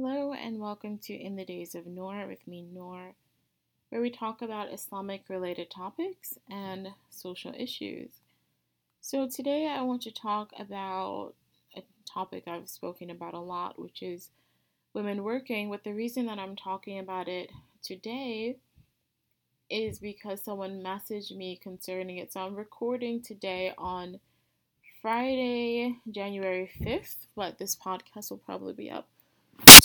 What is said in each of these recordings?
Hello and welcome to In the Days of Noor with me, Noor, where we talk about Islamic related topics and social issues. So, today I want to talk about a topic I've spoken about a lot, which is women working. But the reason that I'm talking about it today is because someone messaged me concerning it. So, I'm recording today on Friday, January 5th, but this podcast will probably be up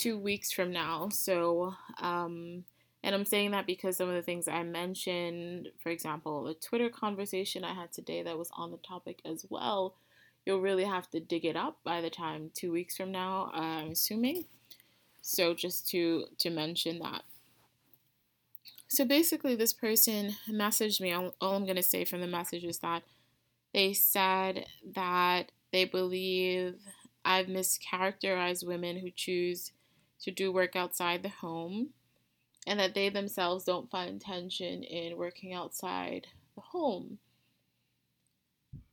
two weeks from now. So, um, and I'm saying that because some of the things I mentioned, for example, the Twitter conversation I had today that was on the topic as well, you'll really have to dig it up by the time two weeks from now, I'm assuming. So just to to mention that. So basically, this person messaged me. All, all I'm gonna say from the message is that they said that they believe I've mischaracterized women who choose to do work outside the home and that they themselves don't find tension in working outside the home.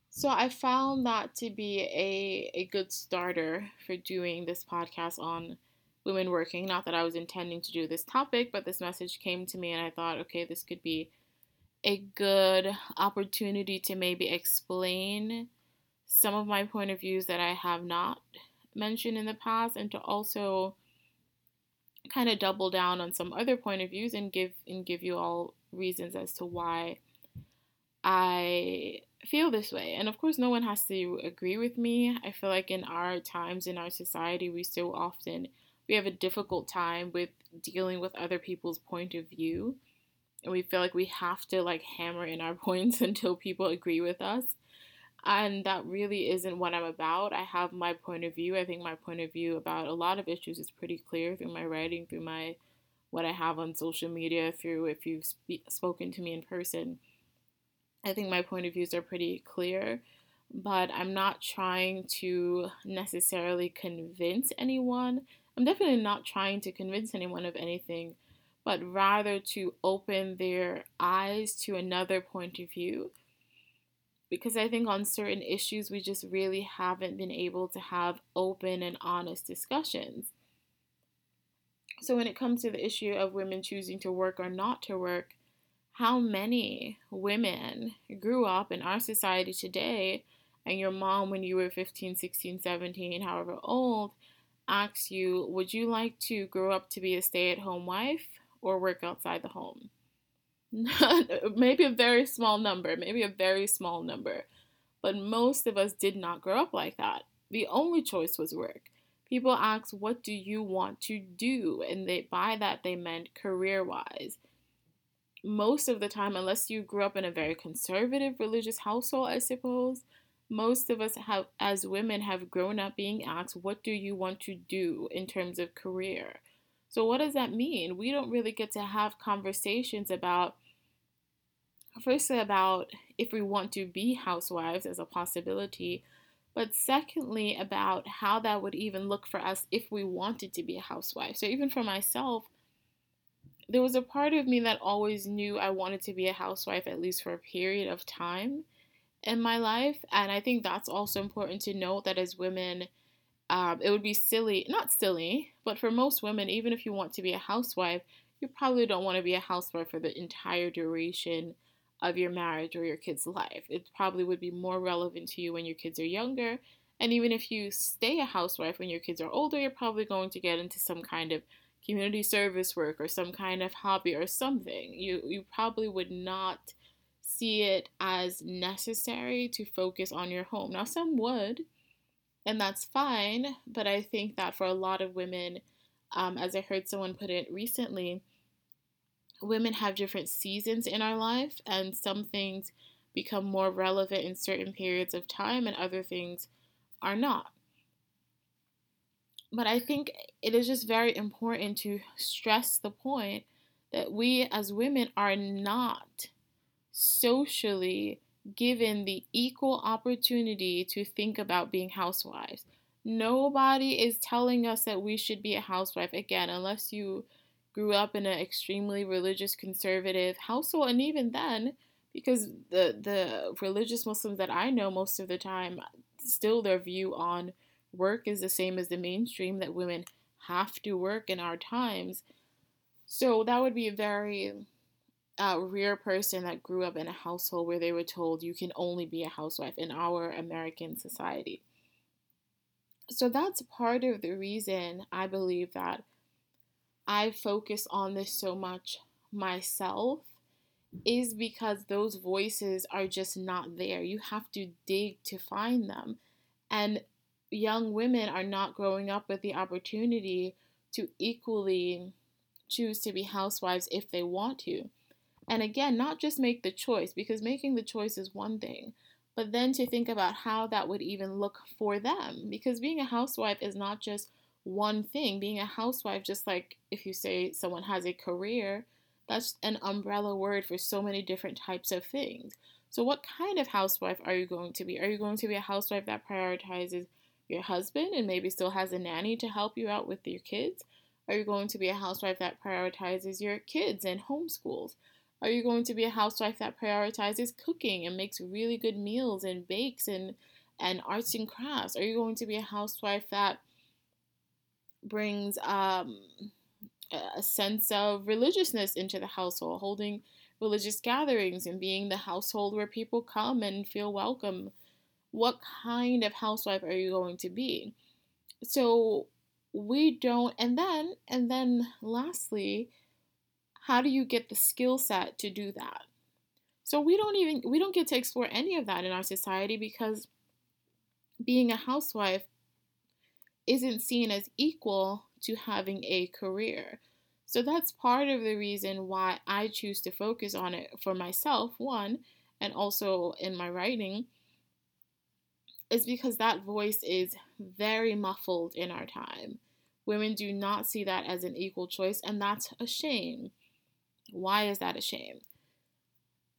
So I found that to be a, a good starter for doing this podcast on women working. Not that I was intending to do this topic, but this message came to me and I thought, okay, this could be a good opportunity to maybe explain some of my point of views that I have not mentioned in the past and to also kind of double down on some other point of views and give and give you all reasons as to why I feel this way. And of course no one has to agree with me. I feel like in our times in our society we so often we have a difficult time with dealing with other people's point of view and we feel like we have to like hammer in our points until people agree with us and that really isn't what i'm about. I have my point of view. I think my point of view about a lot of issues is pretty clear through my writing through my what i have on social media through if you've spe- spoken to me in person. I think my point of views are pretty clear but i'm not trying to necessarily convince anyone. I'm definitely not trying to convince anyone of anything but rather to open their eyes to another point of view. Because I think on certain issues, we just really haven't been able to have open and honest discussions. So, when it comes to the issue of women choosing to work or not to work, how many women grew up in our society today and your mom when you were 15, 16, 17, however old, asks you, Would you like to grow up to be a stay at home wife or work outside the home. maybe a very small number, maybe a very small number. But most of us did not grow up like that. The only choice was work. People ask, What do you want to do? And they, by that, they meant career wise. Most of the time, unless you grew up in a very conservative religious household, I suppose, most of us have, as women, have grown up being asked, What do you want to do in terms of career? So, what does that mean? We don't really get to have conversations about, firstly, about if we want to be housewives as a possibility, but secondly, about how that would even look for us if we wanted to be a housewife. So, even for myself, there was a part of me that always knew I wanted to be a housewife at least for a period of time in my life. And I think that's also important to note that as women, um, it would be silly, not silly, but for most women, even if you want to be a housewife, you probably don't want to be a housewife for the entire duration of your marriage or your kid's life. It probably would be more relevant to you when your kids are younger. And even if you stay a housewife when your kids are older, you're probably going to get into some kind of community service work or some kind of hobby or something. You you probably would not see it as necessary to focus on your home. Now some would, and that's fine. But I think that for a lot of women, um, as I heard someone put it recently, women have different seasons in our life, and some things become more relevant in certain periods of time, and other things are not. But I think it is just very important to stress the point that we as women are not socially given the equal opportunity to think about being housewives. Nobody is telling us that we should be a housewife again, unless you grew up in an extremely religious conservative household, and even then, because the the religious Muslims that I know most of the time, still their view on work is the same as the mainstream that women have to work in our times. So that would be a very uh, rare person that grew up in a household where they were told you can only be a housewife in our American society. So that's part of the reason I believe that I focus on this so much myself is because those voices are just not there. You have to dig to find them. And young women are not growing up with the opportunity to equally choose to be housewives if they want to. And again, not just make the choice, because making the choice is one thing, but then to think about how that would even look for them. Because being a housewife is not just one thing. Being a housewife, just like if you say someone has a career, that's an umbrella word for so many different types of things. So, what kind of housewife are you going to be? Are you going to be a housewife that prioritizes your husband and maybe still has a nanny to help you out with your kids? Are you going to be a housewife that prioritizes your kids and homeschools? Are you going to be a housewife that prioritizes cooking and makes really good meals and bakes and and arts and crafts? Are you going to be a housewife that brings um, a sense of religiousness into the household, holding religious gatherings and being the household where people come and feel welcome. What kind of housewife are you going to be? So we don't and then and then lastly, how do you get the skill set to do that? So we don't even we don't get to explore any of that in our society because being a housewife isn't seen as equal to having a career. So that's part of the reason why I choose to focus on it for myself, one, and also in my writing, is because that voice is very muffled in our time. Women do not see that as an equal choice, and that's a shame. Why is that a shame?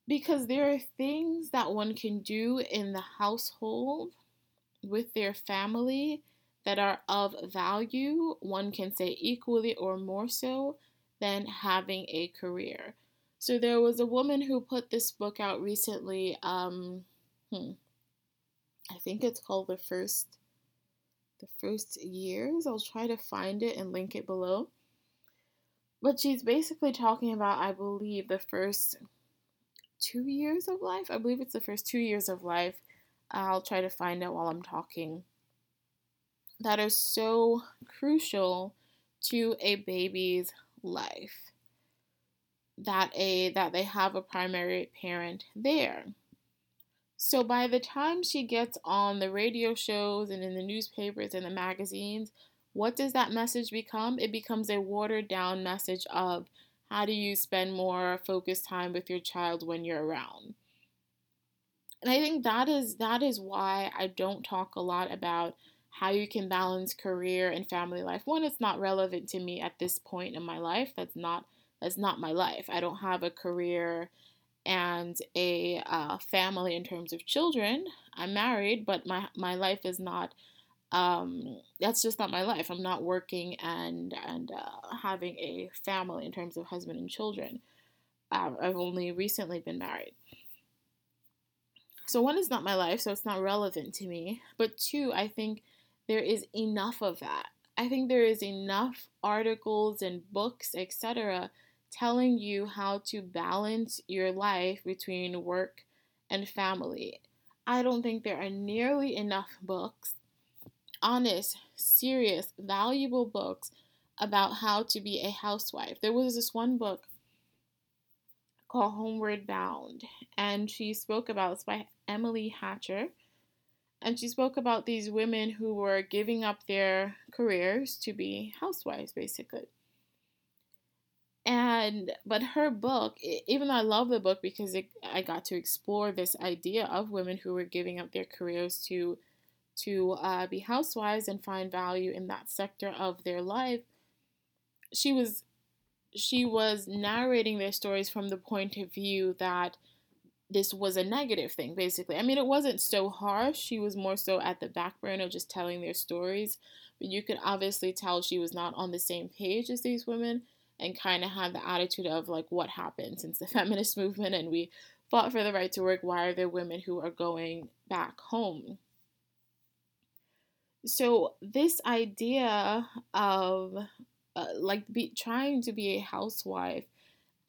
Because there are things that one can do in the household with their family that are of value, one can say equally or more so than having a career. So there was a woman who put this book out recently. Um, hmm, I think it's called the first the first years. I'll try to find it and link it below. But she's basically talking about, I believe, the first two years of life. I believe it's the first two years of life. I'll try to find it while I'm talking that are so crucial to a baby's life that a that they have a primary parent there. So by the time she gets on the radio shows and in the newspapers and the magazines, what does that message become? It becomes a watered down message of how do you spend more focused time with your child when you're around. And I think that is that is why I don't talk a lot about how you can balance career and family life. One, it's not relevant to me at this point in my life. That's not that's not my life. I don't have a career and a uh, family in terms of children. I'm married, but my my life is not. Um, that's just not my life. I'm not working and and uh, having a family in terms of husband and children. I've only recently been married. So one is not my life, so it's not relevant to me. But two, I think there is enough of that. I think there is enough articles and books, etc., telling you how to balance your life between work and family. I don't think there are nearly enough books, honest, serious, valuable books about how to be a housewife. There was this one book called Homeward Bound, and she spoke about it's by Emily Matchar and she spoke about these women who were giving up their careers to be housewives, basically. And but her book, even though I love the book because it, I got to explore this idea of women who were giving up their careers to to uh, be housewives and find value in that sector of their life. She was she was narrating their stories from the point of view that this was a negative thing, basically. I mean, it wasn't so harsh. She was more so at the back burner, just telling their stories. But you could obviously tell she was not on the same page as these women and kind of had the attitude of, like, what happened since the feminist movement and we fought for the right to work? Why are there women who are going back home? So, this idea of uh, like be, trying to be a housewife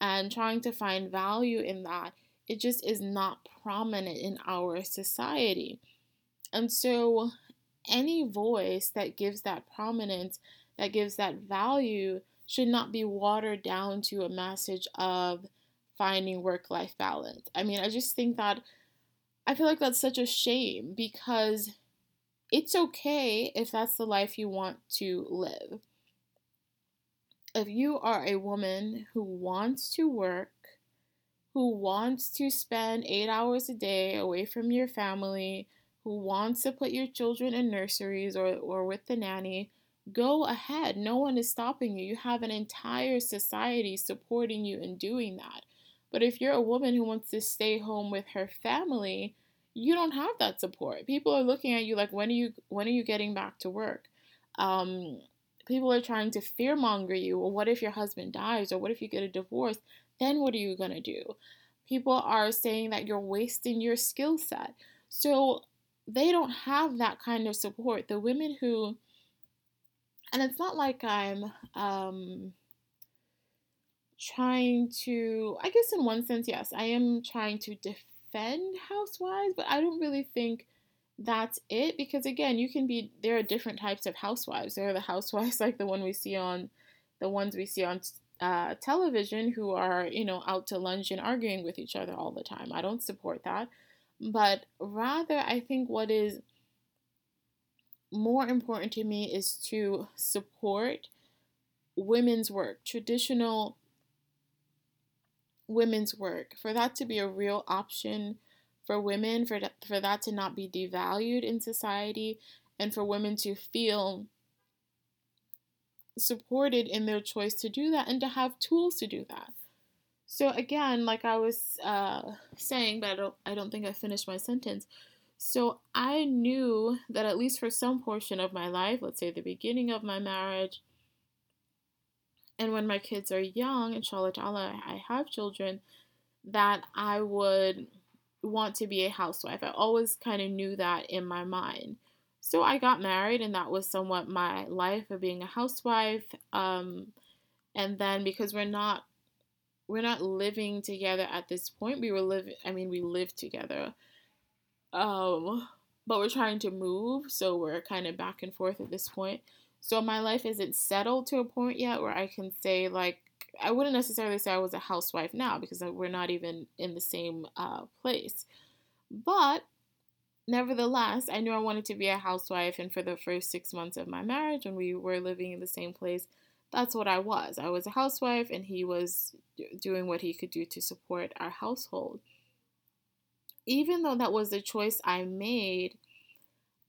and trying to find value in that, it just is not prominent in our society. And so, any voice that gives that prominence, that gives that value, should not be watered down to a message of finding work life balance. I mean, I just think that I feel like that's such a shame because it's okay if that's the life you want to live. If you are a woman who wants to work, who wants to spend eight hours a day away from your family, who wants to put your children in nurseries or, or with the nanny, go ahead. No one is stopping you. You have an entire society supporting you in doing that. But if you're a woman who wants to stay home with her family, you don't have that support. People are looking at you like, when are you when are you getting back to work? Um, people are trying to fearmonger you. Well, what if your husband dies, or what if you get a divorce? Then what are you gonna do? People are saying that you're wasting your skill set. So they don't have that kind of support. The women who, and it's not like I'm um, trying to, I guess in one sense, yes, I am trying to defend housewives, but I don't really think that's it because again, you can be, there are different types of housewives. There are the housewives like the one we see on, the ones we see on uh, television who are, you know, out to lunch and arguing with each other all the time. I don't support that. But rather, I think what is more important to me is to support women's work, traditional women's work, for that to be a real option for women, for for that to not be devalued in society, and for women to feel supported in their choice to do that and to have tools to do that. So again, like I was uh, saying, but I don't, I don't think I finished my sentence. So I knew that at least for some portion of my life, let's say the beginning of my marriage, and when my kids are young, inshallah ta'ala, I have children, that I would want to be a housewife. I always kind of knew that in my mind. So I got married, and that was somewhat my life of being a housewife. Um, and then because we're not we're not living together at this point. We were living. I mean, we lived together. Um, but we're trying to move, so we're kind of back and forth at this point. So my life isn't settled to a point yet where I can say like I wouldn't necessarily say I was a housewife now because we're not even in the same uh, place. But nevertheless, I knew I wanted to be a housewife, and for the first six months of my marriage, when we were living in the same place, that's what I was. I was a housewife, and he was doing what he could do to support our household. Even though that was the choice I made,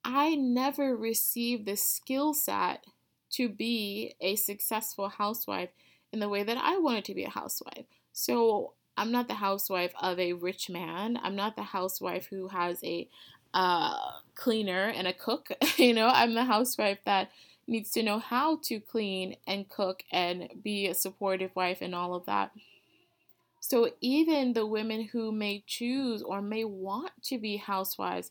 I never received the skill set to be a successful housewife in the way that I wanted to be a housewife. So I'm not the housewife of a rich man. I'm not the housewife who has a uh, cleaner and a cook. you know, I'm the housewife that needs to know how to clean and cook and be a supportive wife and all of that. So even the women who may choose or may want to be housewives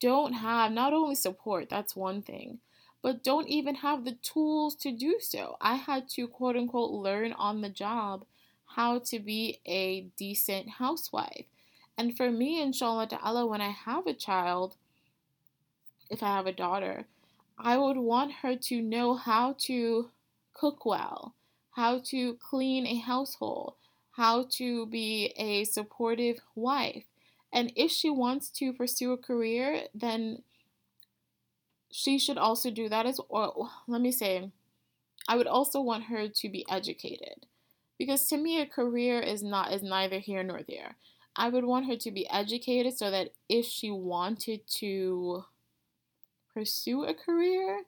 don't have not only support, that's one thing, but don't even have the tools to do so. I had to quote unquote learn on the job how to be a decent housewife. And for me, inshallah ta'ala, when I have a child, if I have a daughter, I would want her to know how to cook well, how to clean a household, how to be a supportive wife. And if she wants to pursue a career, then she should also do that as well. Let me say, I would also want her to be educated. Because to me a career is not is neither here nor there. I would want her to be educated so that if she wanted to pursue a career,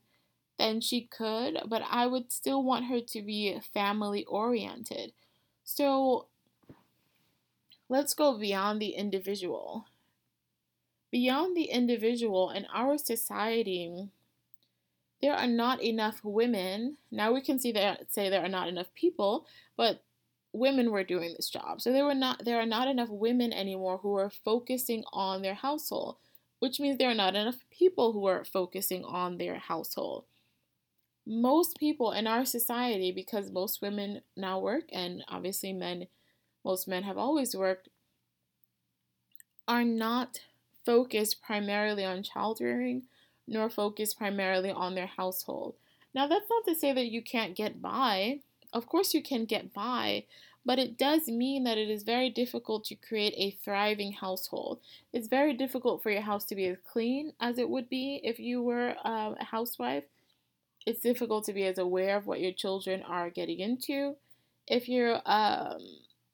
then she could, but I would still want her to be family oriented. So let's go beyond the individual. Beyond the individual in our society, there are not enough women. Now we can see that say there are not enough people, but women were doing this job. So there were not there are not enough women anymore who are focusing on their household which means there are not enough people who are focusing on their household. Most people in our society, because most women now work, and obviously men, most men have always worked, are not focused primarily on child rearing, nor focused primarily on their household. Now, that's not to say that you can't get by. Of course, you can get by, but it does mean that it is very difficult to create a thriving household. It's very difficult for your house to be as clean as it would be if you were a housewife. It's difficult to be as aware of what your children are getting into. If you're um,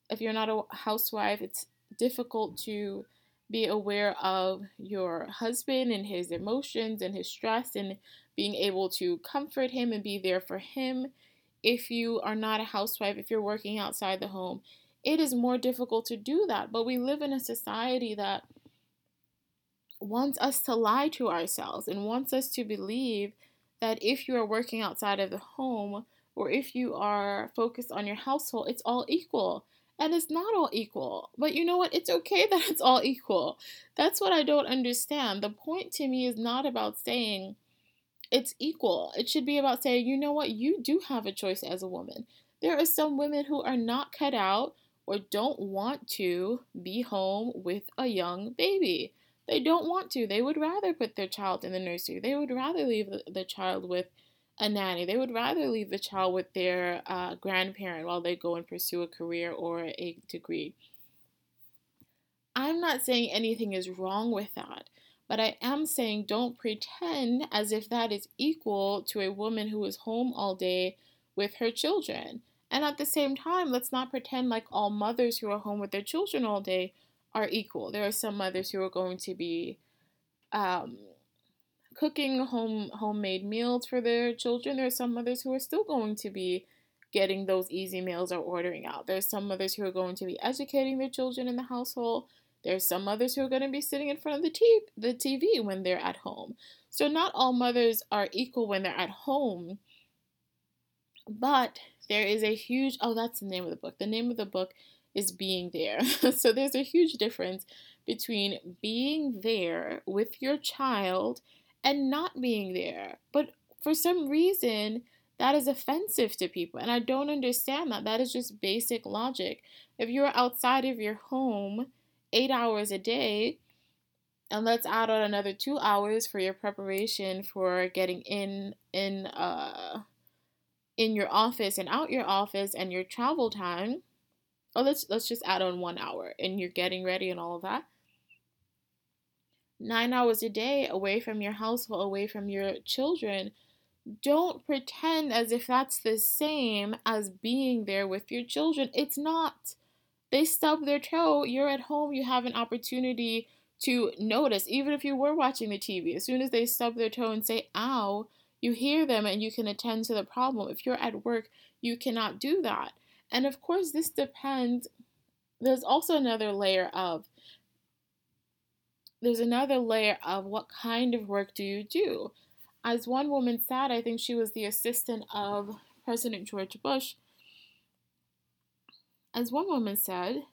if you're not a housewife, it's difficult to be aware of your husband and his emotions and his stress and being able to comfort him and be there for him. If you are not a housewife, if you're working outside the home, it is more difficult to do that. But we live in a society that wants us to lie to ourselves and wants us to believe that if you are working outside of the home or if you are focused on your household, it's all equal and it's not all equal. But you know what? It's okay that it's all equal. That's what I don't understand. The point to me is not about saying it's equal. It should be about saying, you know what? You do have a choice as a woman. There are some women who are not cut out or don't want to be home with a young baby. They don't want to. They would rather put their child in the nursery. They would rather leave the, child with a nanny. They would rather leave the child with their uh, grandparent while they go and pursue a career or a degree. I'm not saying anything is wrong with that, but I am saying don't pretend as if that is equal to a woman who is home all day with her children. And at the same time, let's not pretend like all mothers who are home with their children all day are equal. There are some mothers who are going to be um, cooking home homemade meals for their children. There are some mothers who are still going to be getting those easy meals or ordering out. There's some mothers who are going to be educating their children in the household. There's some mothers who are going to be sitting in front of the, t- the TV when they're at home. So, not all mothers are equal when they're at home, but there is a huge, oh, that's the name of the book. The name of the book is Being There. so, there's a huge difference between being there with your child and not being there. But for some reason, that is offensive to people. And I don't understand that. That is just basic logic. If you're outside of your home eight hours a day, and let's add on another two hours for your preparation for getting in in uh in your office and out your office and your travel time. Oh, let's let's just add on one hour and you're getting ready and all of that nine hours a day away from your household, away from your children, don't pretend as if that's the same as being there with your children. It's not. They stub their toe. You're at home. You have an opportunity to notice, even if you were watching the TV. As soon as they stub their toe and say, ow, you hear them and you can attend to the problem. If you're at work, you cannot do that. And of course, this depends. There's also another layer of there's another layer of what kind of work do you do? As one woman said, I think she was the assistant of President George Bush. As one woman said,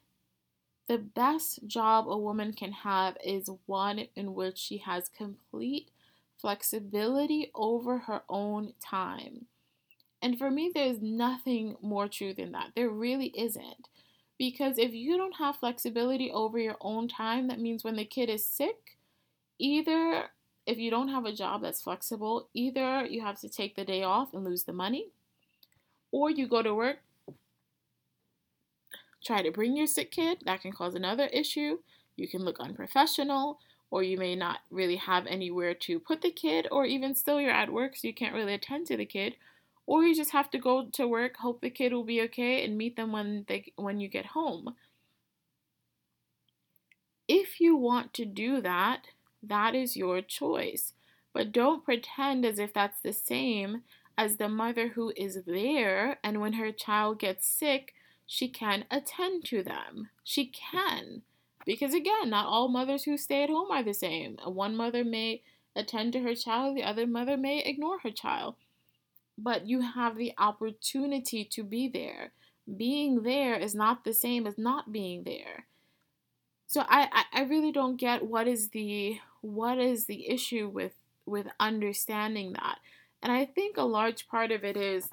the best job a woman can have is one in which she has complete flexibility over her own time. And for me, there's nothing more true than that. There really isn't. Because if you don't have flexibility over your own time, that means when the kid is sick, either if you don't have a job that's flexible, either you have to take the day off and lose the money, or you go to work, try to bring your sick kid, that can cause another issue. You can look unprofessional, or you may not really have anywhere to put the kid, or even still you're at work, so you can't really attend to the kid or you just have to go to work, hope the kid will be okay, and meet them when they when you get home. If you want to do that, that is your choice. But don't pretend as if that's the same as the mother who is there and when her child gets sick, she can attend to them. She can. Because again, not all mothers who stay at home are the same. One mother may attend to her child, the other mother may ignore her child but you have the opportunity to be there. Being there is not the same as not being there. So I, I, I really don't get what is the what is the issue with with understanding that? And I think a large part of it is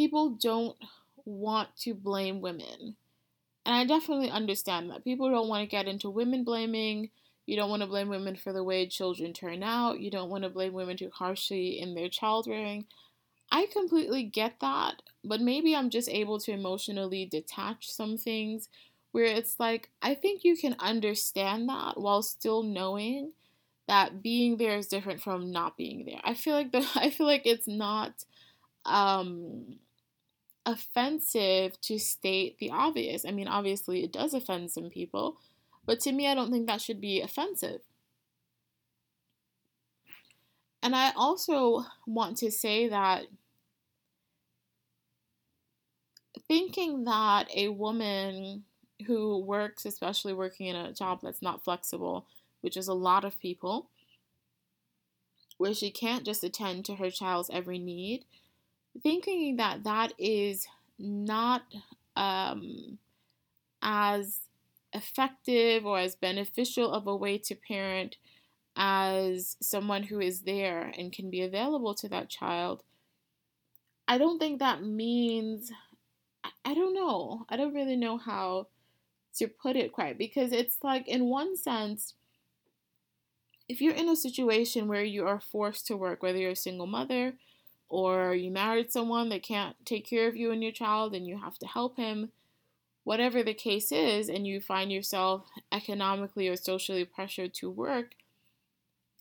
people don't want to blame women. And I definitely understand that. People don't want to get into women blaming. You don't want to blame women for the way children turn out. You don't want to blame women too harshly in their child rearing. I completely get that, but maybe I'm just able to emotionally detach some things where it's like, I think you can understand that while still knowing that being there is different from not being there. I feel like the I feel like it's not um offensive to state the obvious. I mean, obviously it does offend some people, but to me I don't think that should be offensive. And I also want to say that thinking that a woman who works, especially working in a job that's not flexible, which is a lot of people, where she can't just attend to her child's every need, thinking that that is not um, as effective or as beneficial of a way to parent as someone who is there and can be available to that child, I don't think that means, I don't know, I don't really know how to put it quite because it's like, in one sense, if you're in a situation where you are forced to work, whether you're a single mother or you married someone that can't take care of you and your child and you have to help him, whatever the case is, and you find yourself economically or socially pressured to work,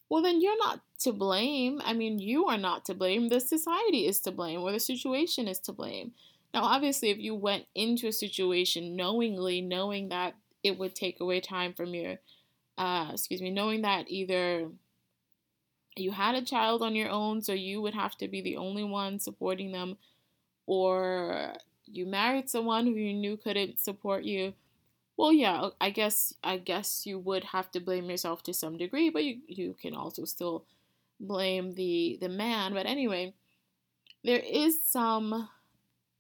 well, then you're not to blame. I mean, you are not to blame. The society is to blame, or the situation is to blame. Now, obviously, if you went into a situation knowingly, knowing that it would take away time from your, uh, excuse me, knowing that either you had a child on your own, so you would have to be the only one supporting them, or you married someone who you knew couldn't support you. Well, yeah, I guess I guess you would have to blame yourself to some degree, but you, you can also still blame the the man. But anyway, there is some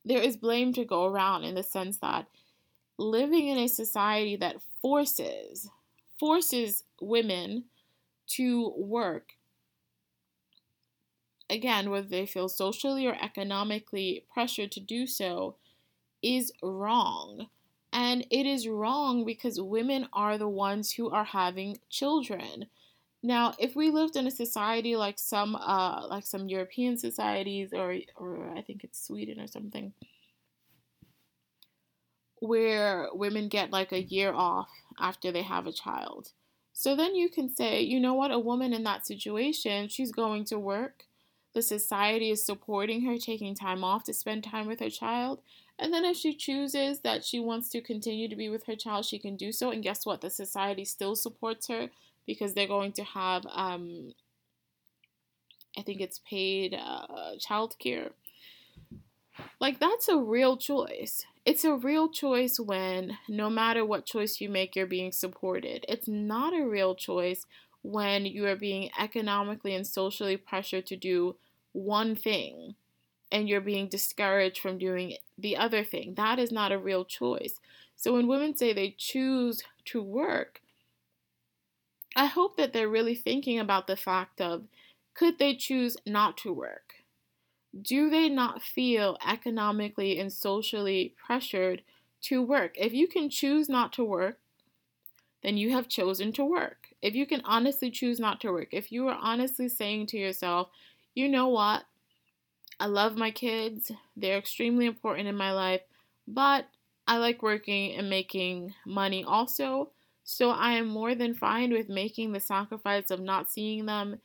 there is blame to go around in the sense that living in a society that forces forces women to work again whether they feel socially or economically pressured to do so is wrong and it is wrong because women are the ones who are having children now, if we lived in a society like some uh like some European societies or or I think it's Sweden or something where women get like a year off after they have a child. So then you can say, you know what, a woman in that situation, she's going to work. The society is supporting her taking time off to spend time with her child. And then if she chooses that she wants to continue to be with her child, she can do so. And guess what? The society still supports her because they're going to have, um, I think it's paid uh, childcare. Like, that's a real choice. It's a real choice when no matter what choice you make, you're being supported. It's not a real choice when you are being economically and socially pressured to do one thing and you're being discouraged from doing the other thing. That is not a real choice. So when women say they choose to work, I hope that they're really thinking about the fact of could they choose not to work? Do they not feel economically and socially pressured to work? If you can choose not to work, then you have chosen to work. If you can honestly choose not to work, if you are honestly saying to yourself, you know what? I love my kids, they're extremely important in my life, but I like working and making money also. So I am more than fine with making the sacrifice of not seeing them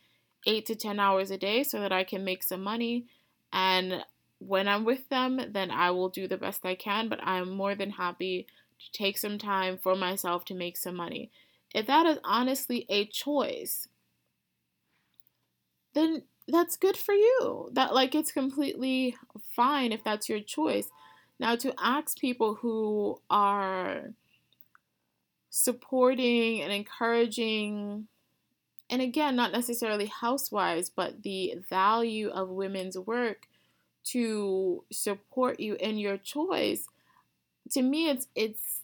eight to 10 hours a day so that I can make some money. And when I'm with them, then I will do the best I can, but I'm more than happy to take some time for myself to make some money. If that is honestly a choice, then that's good for you. That like it's completely fine if that's your choice. Now to ask people who are supporting and encouraging and again not necessarily housewives but the value of women's work to support you in your choice to me it's it's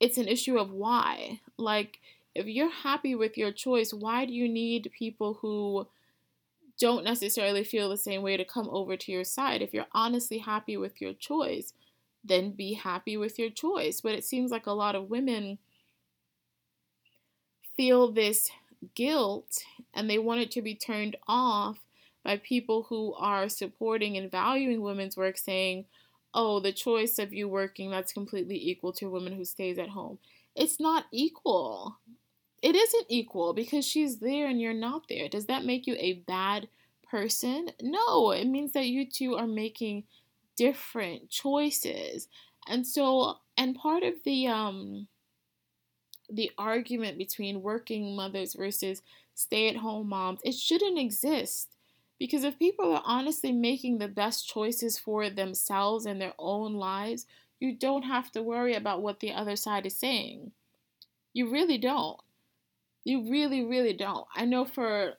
it's an issue of why. Like, if you're happy with your choice, why do you need people who don't necessarily feel the same way to come over to your side? If you're honestly happy with your choice, then be happy with your choice. But it seems like a lot of women feel this guilt and they want it to be turned off by people who are supporting and valuing women's work, saying, oh, the choice of you working, that's completely equal to a woman who stays at home. It's not equal. It isn't equal because she's there and you're not there. Does that make you a bad person? No, it means that you two are making different choices. And so, and part of the, um, the argument between working mothers versus stay at home moms, it shouldn't exist. Because if people are honestly making the best choices for themselves and their own lives, you don't have to worry about what the other side is saying. You really don't. You really, really don't. I know for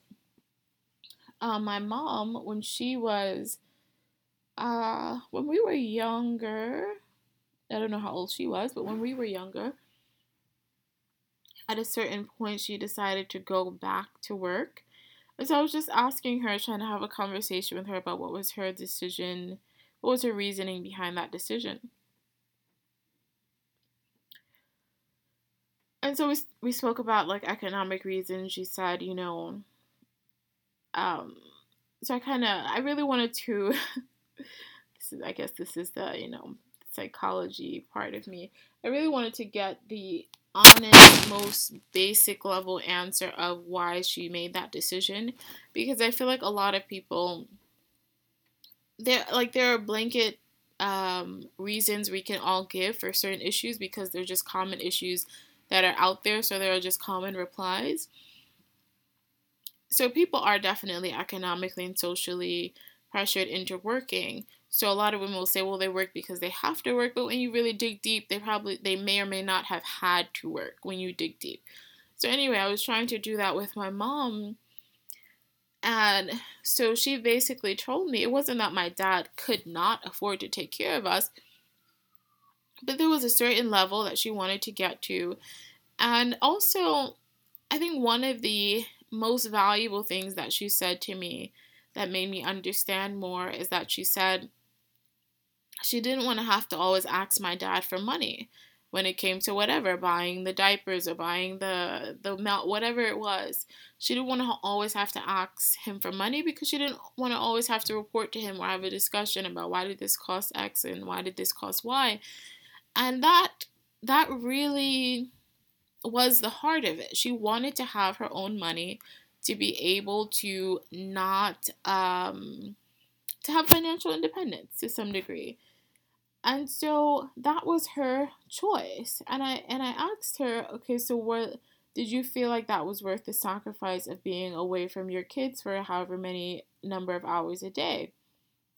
uh, my mom, when she was, uh, when we were younger, I don't know how old she was, but when we were younger, at a certain point, she decided to go back to work. And so I was just asking her, trying to have a conversation with her about what was her decision, what was her reasoning behind that decision. And so we, we spoke about like economic reasons. She said, you know, um, so I kind of, I really wanted to, this is, I guess this is the, you know, psychology part of me. I really wanted to get the honest, most basic level answer of why she made that decision because I feel like a lot of people there like there are blanket um, reasons we can all give for certain issues because they're just common issues that are out there, so there are just common replies. So people are definitely economically and socially pressured into working. So a lot of women will say, well, they work because they have to work, but when you really dig deep, they probably they may or may not have had to work when you dig deep. So anyway, I was trying to do that with my mom. And so she basically told me it wasn't that my dad could not afford to take care of us, but there was a certain level that she wanted to get to. And also, I think one of the most valuable things that she said to me that made me understand more is that she said, she didn't want to have to always ask my dad for money when it came to whatever buying the diapers or buying the the whatever it was. She didn't want to always have to ask him for money because she didn't want to always have to report to him or have a discussion about why did this cost x and why did this cost y. And that that really was the heart of it. She wanted to have her own money to be able to not um to have financial independence to some degree and so that was her choice and i and i asked her okay so what did you feel like that was worth the sacrifice of being away from your kids for however many number of hours a day?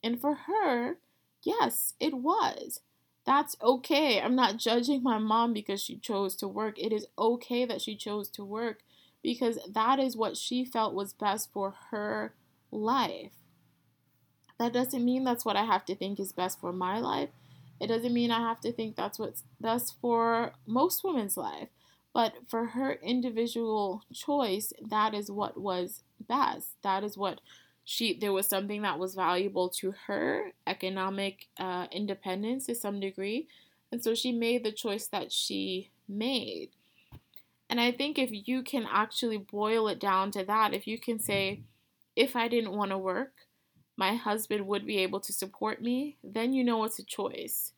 And for her yes it was. That's okay. I'm not judging my mom because she chose to work. It is okay that she chose to work because that is what she felt was best for her life. That doesn't mean that's what i have to think is best for my life it doesn't mean I have to think that's what's best for most women's life, but for her individual choice, that is what was best. That is what she there was something that was valuable to her, economic uh, independence to some degree, and so she made the choice that she made. And I think if you can actually boil it down to that, if you can say, if I didn't want to work, my husband would be able to support me, then you know it's a choice.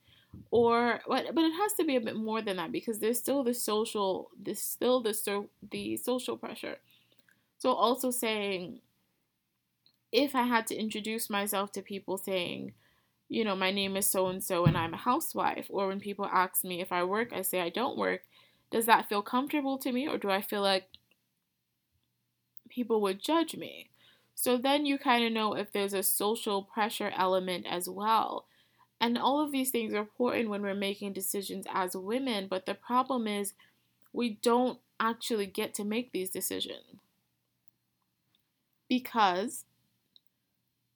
Or but but it has to be a bit more than that because there's still the social there's still the so the social pressure. So also saying if I had to introduce myself to people saying, you know, my name is so and so and I'm a housewife, or when people ask me if I work, I say I don't work, does that feel comfortable to me or do I feel like people would judge me? So then you kind of know if there's a social pressure element as well. And all of these things are important when we're making decisions as women, but the problem is we don't actually get to make these decisions because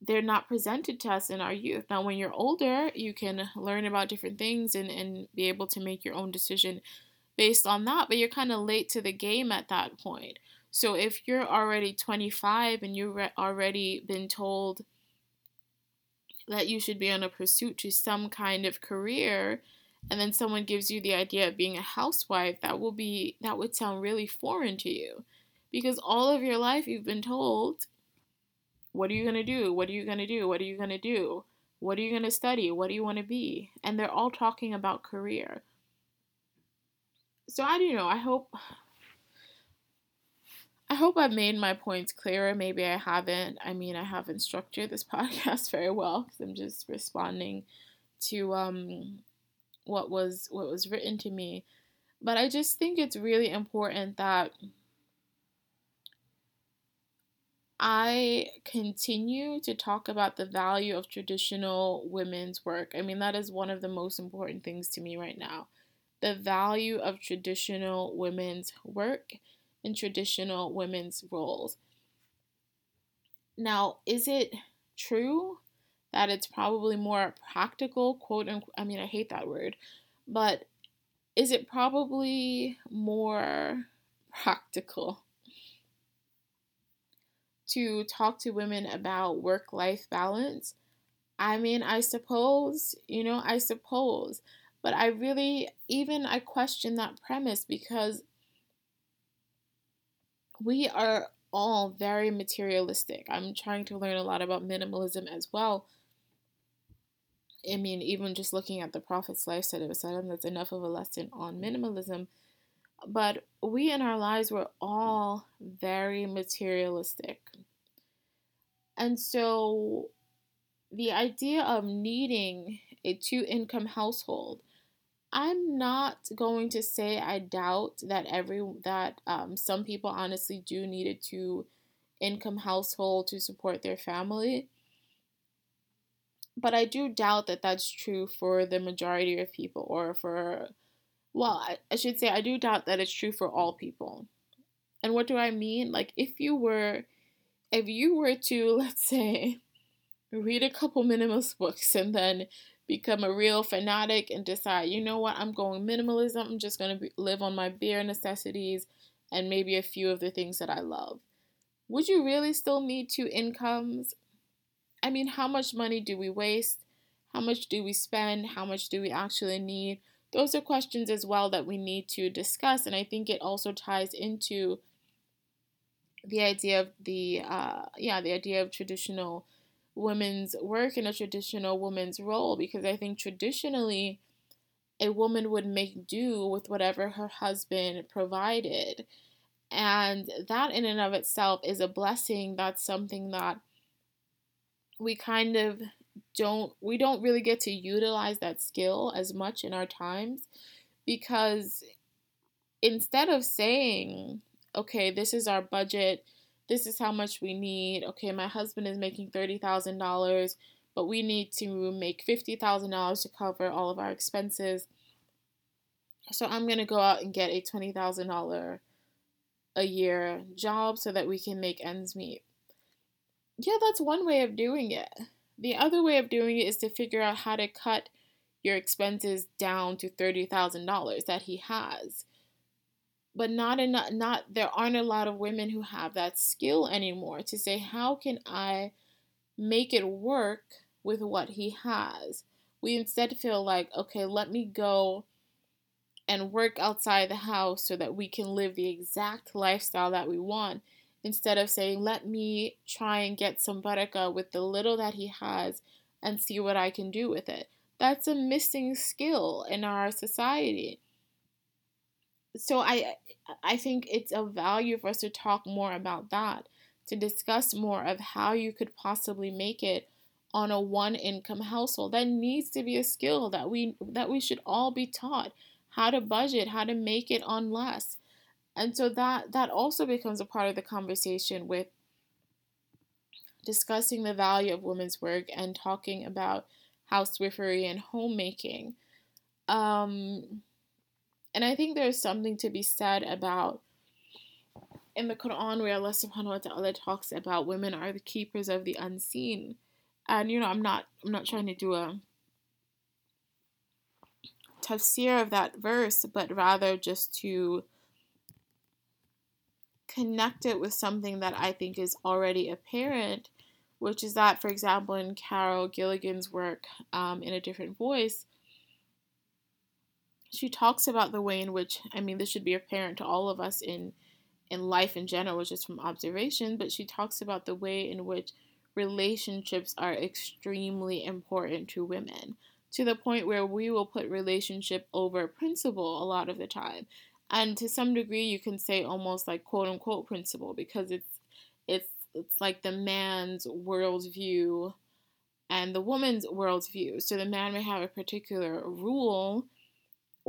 they're not presented to us in our youth. Now, when you're older, you can learn about different things and, and be able to make your own decision based on that, but you're kind of late to the game at that point. So if you're already 25 and you've already been told that you should be on a pursuit to some kind of career, and then someone gives you the idea of being a housewife, that will be that would sound really foreign to you. Because all of your life you've been told, what are you going to do? What are you going to do? What are you going to do? What are you going to study? What do you want to be? And they're all talking about career. So I don't know. I hope I hope I've made my points clearer. Maybe I haven't. I mean, I haven't structured this podcast very well because I'm just responding to um, what was what was written to me. But I just think it's really important that I continue to talk about the value of traditional women's work. I mean, that is one of the most important things to me right now. The value of traditional women's work in traditional women's roles. Now, is it true that it's probably more practical, quote unquote? I mean, I hate that word, but is it probably more practical to talk to women about work life balance? I mean, I suppose, you know, I suppose. But I really, even I question that premise because we are all very materialistic. I'm trying to learn a lot about minimalism as well. I mean, even just looking at the Prophet's lifestyle of Islam, that's enough of a lesson on minimalism. But we in our lives were all very materialistic. And so the idea of needing a two income household I'm not going to say I doubt that every that um, some people honestly do need a two income household to support their family. But I do doubt that that's true for the majority of people or for well, I, I should say I do doubt that it's true for all people. And what do I mean? Like if you were if you were to let's say read a couple minimalist books and then become a real fanatic and decide, you know what, I'm going minimalism. I'm just going to live on my bare necessities and maybe a few of the things that I love. Would you really still need two incomes? I mean, how much money do we waste? How much do we spend? How much do we actually need? Those are questions as well that we need to discuss. And I think it also ties into the idea of the, uh, yeah, the idea of traditional women's work in a traditional woman's role because I think traditionally a woman would make do with whatever her husband provided. And that in and of itself is a blessing. That's something that we kind of don't we don't really get to utilize that skill as much in our times because instead of saying, okay, this is our budget, this is how much we need. Okay, my husband is making $30,000, but we need to make $50,000 to cover all of our expenses. So I'm going to go out and get a $20,000 a year job so that we can make ends meet. Yeah, that's one way of doing it. The other way of doing it is to figure out how to cut your expenses down to $30,000 that he has but not enough not there aren't a lot of women who have that skill anymore to say how can i make it work with what he has? We instead feel like okay let me go and work outside the house so that we can live the exact lifestyle that we want. Instead of saying let me try and get some baraka with the little that he has and see what i can do with it. That's a missing skill in our society so I I think it's of value for us to talk more about that, to discuss more of how you could possibly make it on a one income household. That needs to be a skill that we that we should all be taught how to budget, how to make it on less. And so that that also becomes a part of the conversation with discussing the value of women's work and talking about housewifery and homemaking. Um, and I think there's something to be said about in the Quran where Allah subhanahu wa ta'ala talks about women are the keepers of the unseen. And you know, I'm not I'm not trying to do a tafsir of that verse, but rather just to connect it with something that I think is already apparent, which is that, for example, in Carol Gilligan's work um, in a different voice, she talks about the way in which, I mean, this should be apparent to all of us in in life in general, just from observation, but she talks about the way in which relationships are extremely important to women to the point where we will put relationship over principle a lot of the time. And to some degree you can say almost like quote unquote principle because it's it's it's like the man's worldview and the woman's worldview. So the man may have a particular rule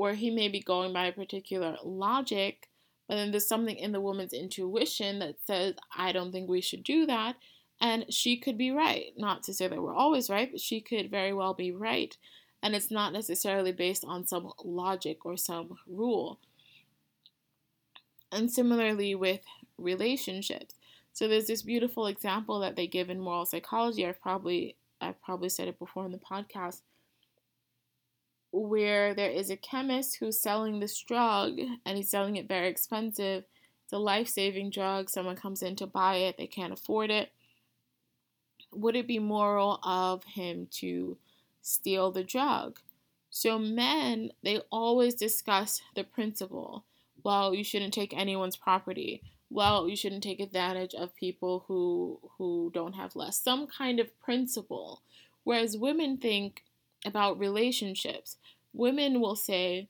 or he may be going by a particular logic but then there's something in the woman's intuition that says i don't think we should do that and she could be right not to say that we're always right but she could very well be right and it's not necessarily based on some logic or some rule and similarly with relationships. So there's this beautiful example that they give in moral psychology. I've probably I've probably said it before in the podcast where there is a chemist who's selling this drug and he's selling it very expensive. It's a life-saving drug. Someone comes in to buy it, they can't afford it. Would it be moral of him to steal the drug? So men, they always discuss the principle well, you shouldn't take anyone's property. Well, you shouldn't take advantage of people who who don't have less. Some kind of principle. Whereas women think about relationships. Women will say,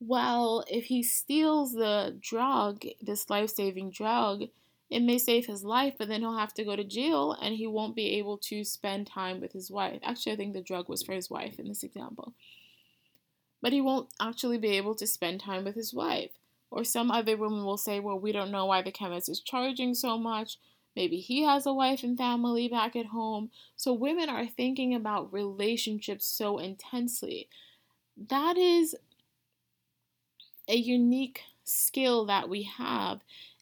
well, if he steals the drug, this life-saving drug, it may save his life, but then he'll have to go to jail and he won't be able to spend time with his wife. Actually, I think the drug was for his wife in this example. But he won't actually be able to spend time with his wife. Or some other woman will say, well, we don't know why the chemist is charging so much. Maybe he has a wife and family back at home. So women are thinking about relationships so intensely. That is a unique skill that we have.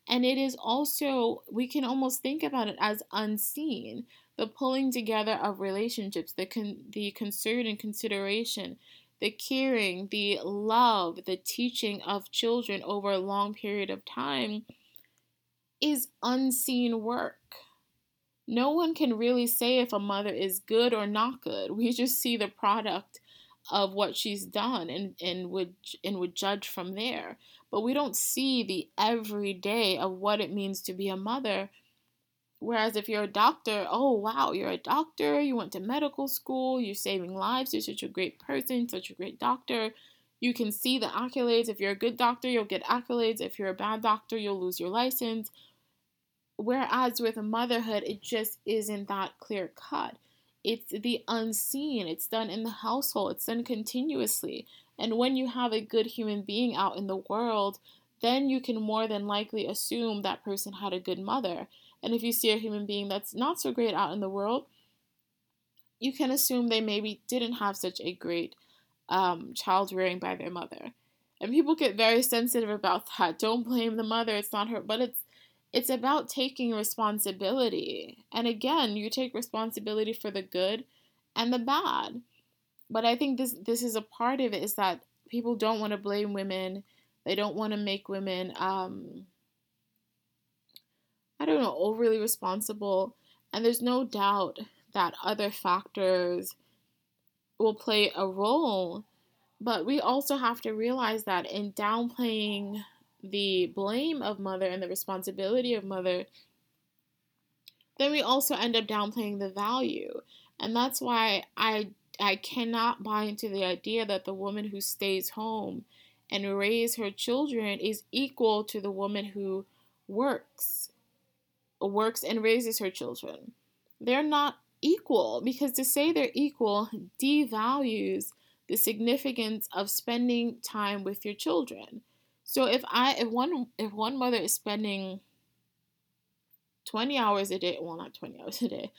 And it is also, we can almost think about it as unseen. The pulling together of relationships, the, con- the concern and consideration, the caring, the love, the teaching of children over a long period of time is unseen work. No one can really say if a mother is good or not good. We just see the product of what she's done and, and would and would judge from there. But we don't see the everyday of what it means to be a mother Whereas if you're a doctor, oh wow, you're a doctor, you went to medical school, you're saving lives, you're such a great person, such a great doctor. You can see the accolades. If you're a good doctor, you'll get accolades. If you're a bad doctor, you'll lose your license. Whereas with motherhood, it just isn't that clear cut. It's the unseen, it's done in the household, it's done continuously. And when you have a good human being out in the world, then you can more than likely assume that person had a good mother. And if you see a human being that's not so great out in the world, you can assume they maybe didn't have such a great um, child rearing by their mother. And people get very sensitive about that. Don't blame the mother, it's not her, but it's it's about taking responsibility. And again, you take responsibility for the good and the bad. But I think this this is a part of it is that people don't want to blame women. They don't want to make women um, I don't know, overly responsible. And there's no doubt that other factors will play a role. But we also have to realize that in downplaying the blame of mother and the responsibility of mother, then we also end up downplaying the value. And that's why I I cannot buy into the idea that the woman who stays home and raise her children is equal to the woman who works works and raises her children. They're not equal because to say they're equal devalues the significance of spending time with your children. So if I if one if one mother is spending 20 hours a day, well not 20 hours a day,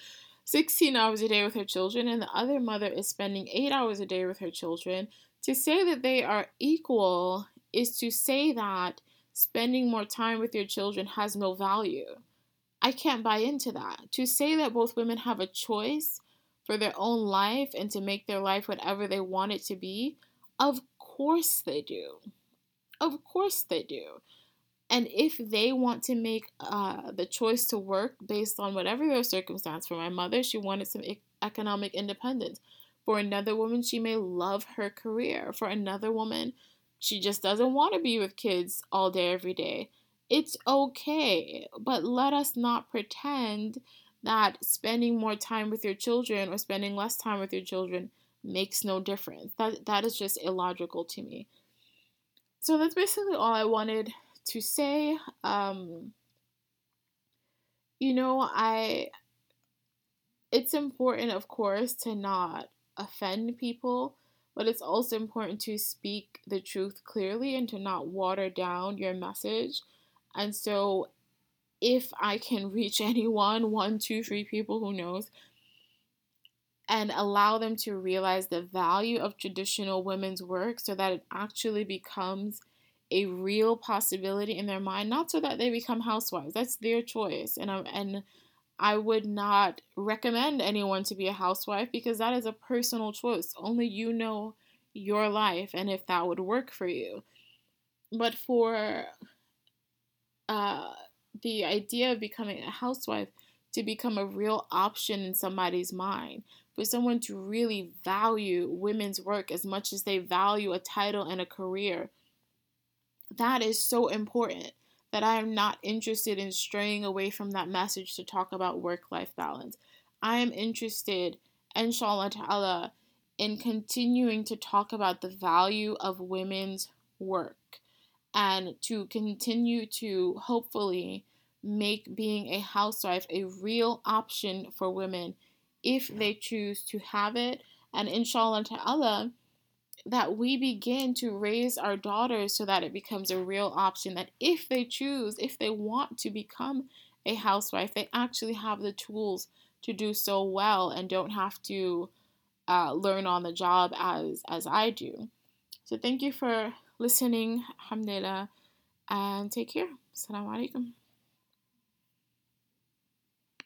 16 hours a day with her children and the other mother is spending 8 hours a day with her children, to say that they are equal is to say that spending more time with your children has no value. I can't buy into that. To say that both women have a choice for their own life and to make their life whatever they want it to be, of course they do. Of course they do. And if they want to make uh, the choice to work based on whatever their circumstance, for my mother, she wanted some economic independence. For another woman, she may love her career. For another woman, she just doesn't want to be with kids all day, every day. It's okay, but let us not pretend that spending more time with your children or spending less time with your children makes no difference. That that is just illogical to me. So that's basically all I wanted to say. Um, you know, I it's important, of course, to not offend people, but it's also important to speak the truth clearly and to not water down your message. And so, if I can reach anyone, one, two, three people, who knows, and allow them to realize the value of traditional women's work so that it actually becomes a real possibility in their mind, not so that they become housewives. That's their choice. And, and I would not recommend anyone to be a housewife because that is a personal choice. Only you know your life and if that would work for you. But for uh, the idea of becoming a housewife to become a real option in somebody's mind, for someone to really value women's work as much as they value a title and a career, that is so important that I am not interested in straying away from that message to talk about work life balance. I am interested, inshallah ta'ala, in continuing to talk about the value of women's work and to continue to hopefully make being a housewife a real option for women if they choose to have it. And inshallah ta'ala, that we begin to raise our daughters so that it becomes a real option that if they choose, if they want to become a housewife, they actually have the tools to do so well and don't have to uh, learn on the job as as I do. So thank you for listening, alhamdulillah, and take care. Assalamu alaikum.